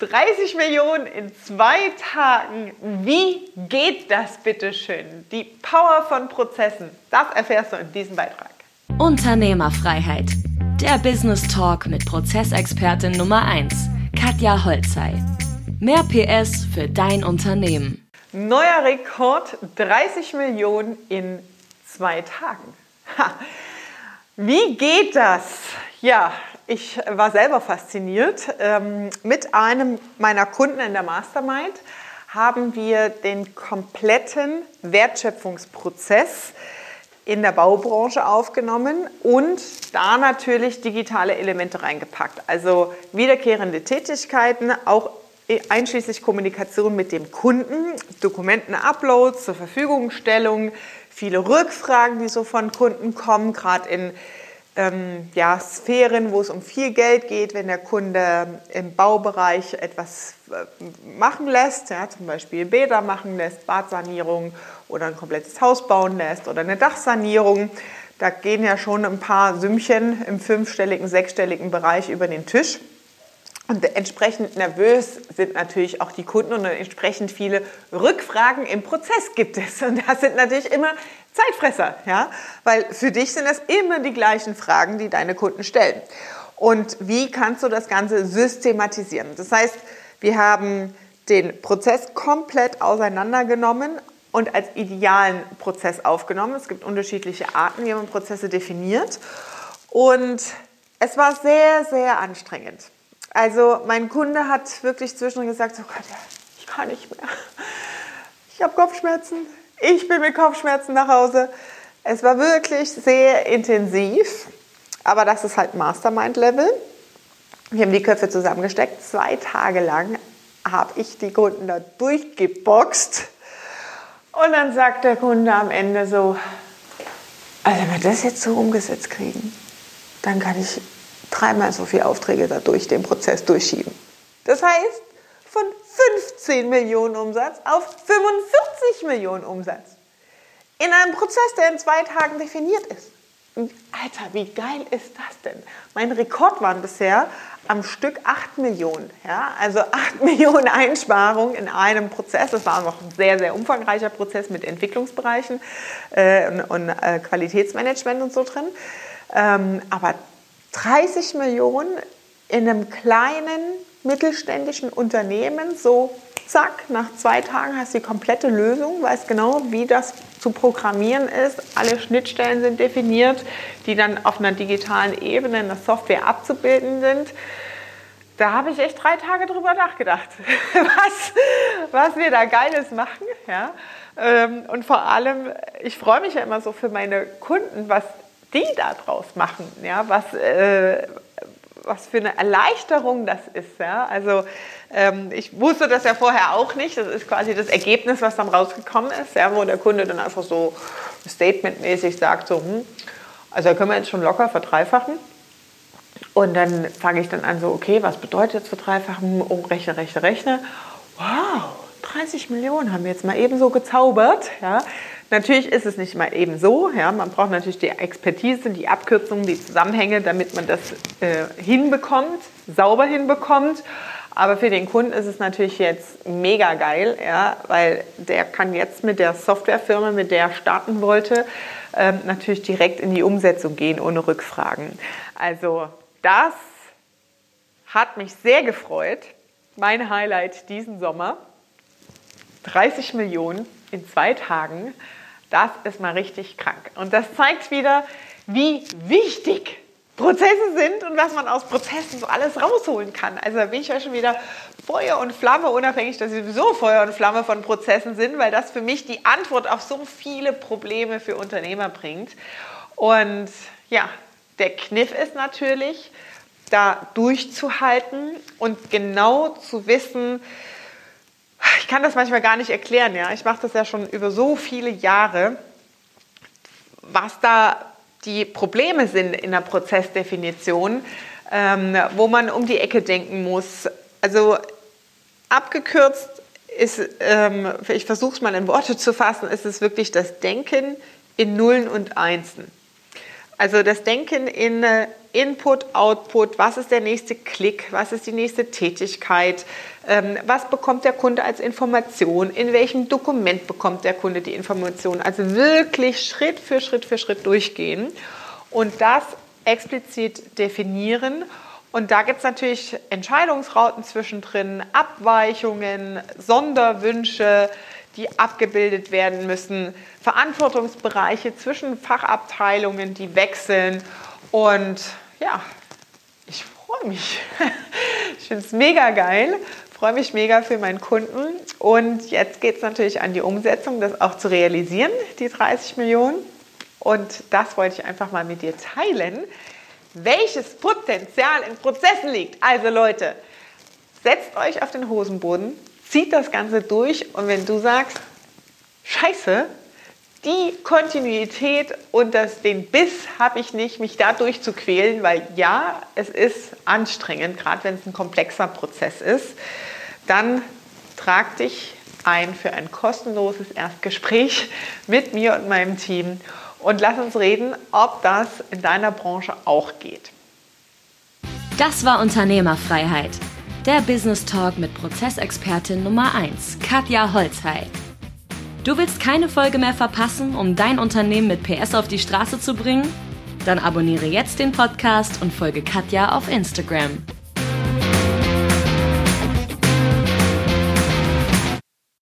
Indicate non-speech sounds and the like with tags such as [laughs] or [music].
30 Millionen in zwei Tagen. Wie geht das bitte schön? Die Power von Prozessen, das erfährst du in diesem Beitrag. Unternehmerfreiheit. Der Business Talk mit Prozessexpertin Nummer 1, Katja Holzei. Mehr PS für dein Unternehmen. Neuer Rekord, 30 Millionen in zwei Tagen. Ha. Wie geht das? Ja, ich war selber fasziniert. Ähm, mit einem meiner Kunden in der Mastermind haben wir den kompletten Wertschöpfungsprozess in der Baubranche aufgenommen und da natürlich digitale Elemente reingepackt. Also wiederkehrende Tätigkeiten, auch einschließlich Kommunikation mit dem Kunden, Dokumentenuploads zur Verfügungstellung, viele Rückfragen, die so von Kunden kommen, gerade in ähm, ja, Sphären, wo es um viel Geld geht, wenn der Kunde im Baubereich etwas äh, machen lässt, ja, zum Beispiel Bäder machen lässt, Badsanierung oder ein komplettes Haus bauen lässt oder eine Dachsanierung. Da gehen ja schon ein paar Sümmchen im fünfstelligen, sechsstelligen Bereich über den Tisch. Und entsprechend nervös sind natürlich auch die Kunden und entsprechend viele Rückfragen im Prozess gibt es. Und das sind natürlich immer Zeitfresser, ja, weil für dich sind das immer die gleichen Fragen, die deine Kunden stellen. Und wie kannst du das Ganze systematisieren? Das heißt, wir haben den Prozess komplett auseinandergenommen und als idealen Prozess aufgenommen. Es gibt unterschiedliche Arten, wie man Prozesse definiert. Und es war sehr, sehr anstrengend. Also mein Kunde hat wirklich zwischendurch gesagt, oh Gott, ich kann nicht mehr. Ich habe Kopfschmerzen. Ich bin mit Kopfschmerzen nach Hause. Es war wirklich sehr intensiv, aber das ist halt Mastermind-Level. Wir haben die Köpfe zusammengesteckt. Zwei Tage lang habe ich die Kunden da durchgeboxt. Und dann sagt der Kunde am Ende so, also wenn wir das jetzt so umgesetzt kriegen, dann kann ich dreimal so viele Aufträge da durch den Prozess durchschieben. Das heißt, von 15 Millionen Umsatz auf 45 Millionen Umsatz. In einem Prozess, der in zwei Tagen definiert ist. Alter, wie geil ist das denn? Mein Rekord waren bisher am Stück 8 Millionen. Ja? Also 8 [laughs] Millionen Einsparungen in einem Prozess. Das war noch ein sehr, sehr umfangreicher Prozess mit Entwicklungsbereichen äh, und, und äh, Qualitätsmanagement und so drin. Ähm, aber 30 Millionen in einem kleinen mittelständischen Unternehmen, so zack, nach zwei Tagen hast du die komplette Lösung, weißt genau, wie das zu programmieren ist. Alle Schnittstellen sind definiert, die dann auf einer digitalen Ebene in der Software abzubilden sind. Da habe ich echt drei Tage drüber nachgedacht, [laughs] was, was wir da Geiles machen. Ja? Ähm, und vor allem, ich freue mich ja immer so für meine Kunden, was die daraus machen, ja, was, äh, was für eine Erleichterung das ist. Ja? Also ähm, ich wusste das ja vorher auch nicht. Das ist quasi das Ergebnis, was dann rausgekommen ist, ja, wo der Kunde dann einfach so statementmäßig sagt, so, hm, also können wir jetzt schon locker verdreifachen. Und dann fange ich dann an so, okay, was bedeutet jetzt verdreifachen? Oh, rechne, rechne, rechne. Wow, 30 Millionen haben wir jetzt mal ebenso gezaubert. Ja. Natürlich ist es nicht mal eben so. Ja. Man braucht natürlich die Expertise, die Abkürzungen, die Zusammenhänge, damit man das äh, hinbekommt, sauber hinbekommt. Aber für den Kunden ist es natürlich jetzt mega geil, ja, weil der kann jetzt mit der Softwarefirma, mit der er starten wollte, ähm, natürlich direkt in die Umsetzung gehen ohne Rückfragen. Also das hat mich sehr gefreut. Mein Highlight diesen Sommer. 30 Millionen in zwei Tagen. Das ist mal richtig krank. Und das zeigt wieder, wie wichtig Prozesse sind und was man aus Prozessen so alles rausholen kann. Also da bin ich ja schon wieder Feuer und Flamme, unabhängig, dass sie sowieso Feuer und Flamme von Prozessen sind, weil das für mich die Antwort auf so viele Probleme für Unternehmer bringt. Und ja, der Kniff ist natürlich, da durchzuhalten und genau zu wissen, ich kann das manchmal gar nicht erklären, ja. Ich mache das ja schon über so viele Jahre, was da die Probleme sind in der Prozessdefinition, ähm, wo man um die Ecke denken muss. Also abgekürzt ist, ähm, ich versuche es mal in Worte zu fassen, ist es wirklich das Denken in Nullen und Einsen. Also das Denken in äh, Input, Output, was ist der nächste Klick, was ist die nächste Tätigkeit, ähm, was bekommt der Kunde als Information, in welchem Dokument bekommt der Kunde die Information. Also wirklich Schritt für Schritt für Schritt durchgehen und das explizit definieren. Und da gibt es natürlich Entscheidungsrauten zwischendrin, Abweichungen, Sonderwünsche, die abgebildet werden müssen, Verantwortungsbereiche zwischen Fachabteilungen, die wechseln. Und ja, ich freue mich. [laughs] Ich finde es mega geil, freue mich mega für meinen Kunden. Und jetzt geht es natürlich an die Umsetzung, das auch zu realisieren, die 30 Millionen. Und das wollte ich einfach mal mit dir teilen, welches Potenzial in Prozessen liegt. Also Leute, setzt euch auf den Hosenboden, zieht das Ganze durch und wenn du sagst, scheiße, die Kontinuität und das, den Biss habe ich nicht, mich da durchzuquälen, weil ja, es ist anstrengend, gerade wenn es ein komplexer Prozess ist, dann trag dich ein für ein kostenloses Erstgespräch mit mir und meinem Team und lass uns reden, ob das in deiner Branche auch geht. Das war Unternehmerfreiheit. Der Business Talk mit Prozessexpertin Nummer 1, Katja Holzhey. Du willst keine Folge mehr verpassen, um dein Unternehmen mit PS auf die Straße zu bringen? Dann abonniere jetzt den Podcast und folge Katja auf Instagram.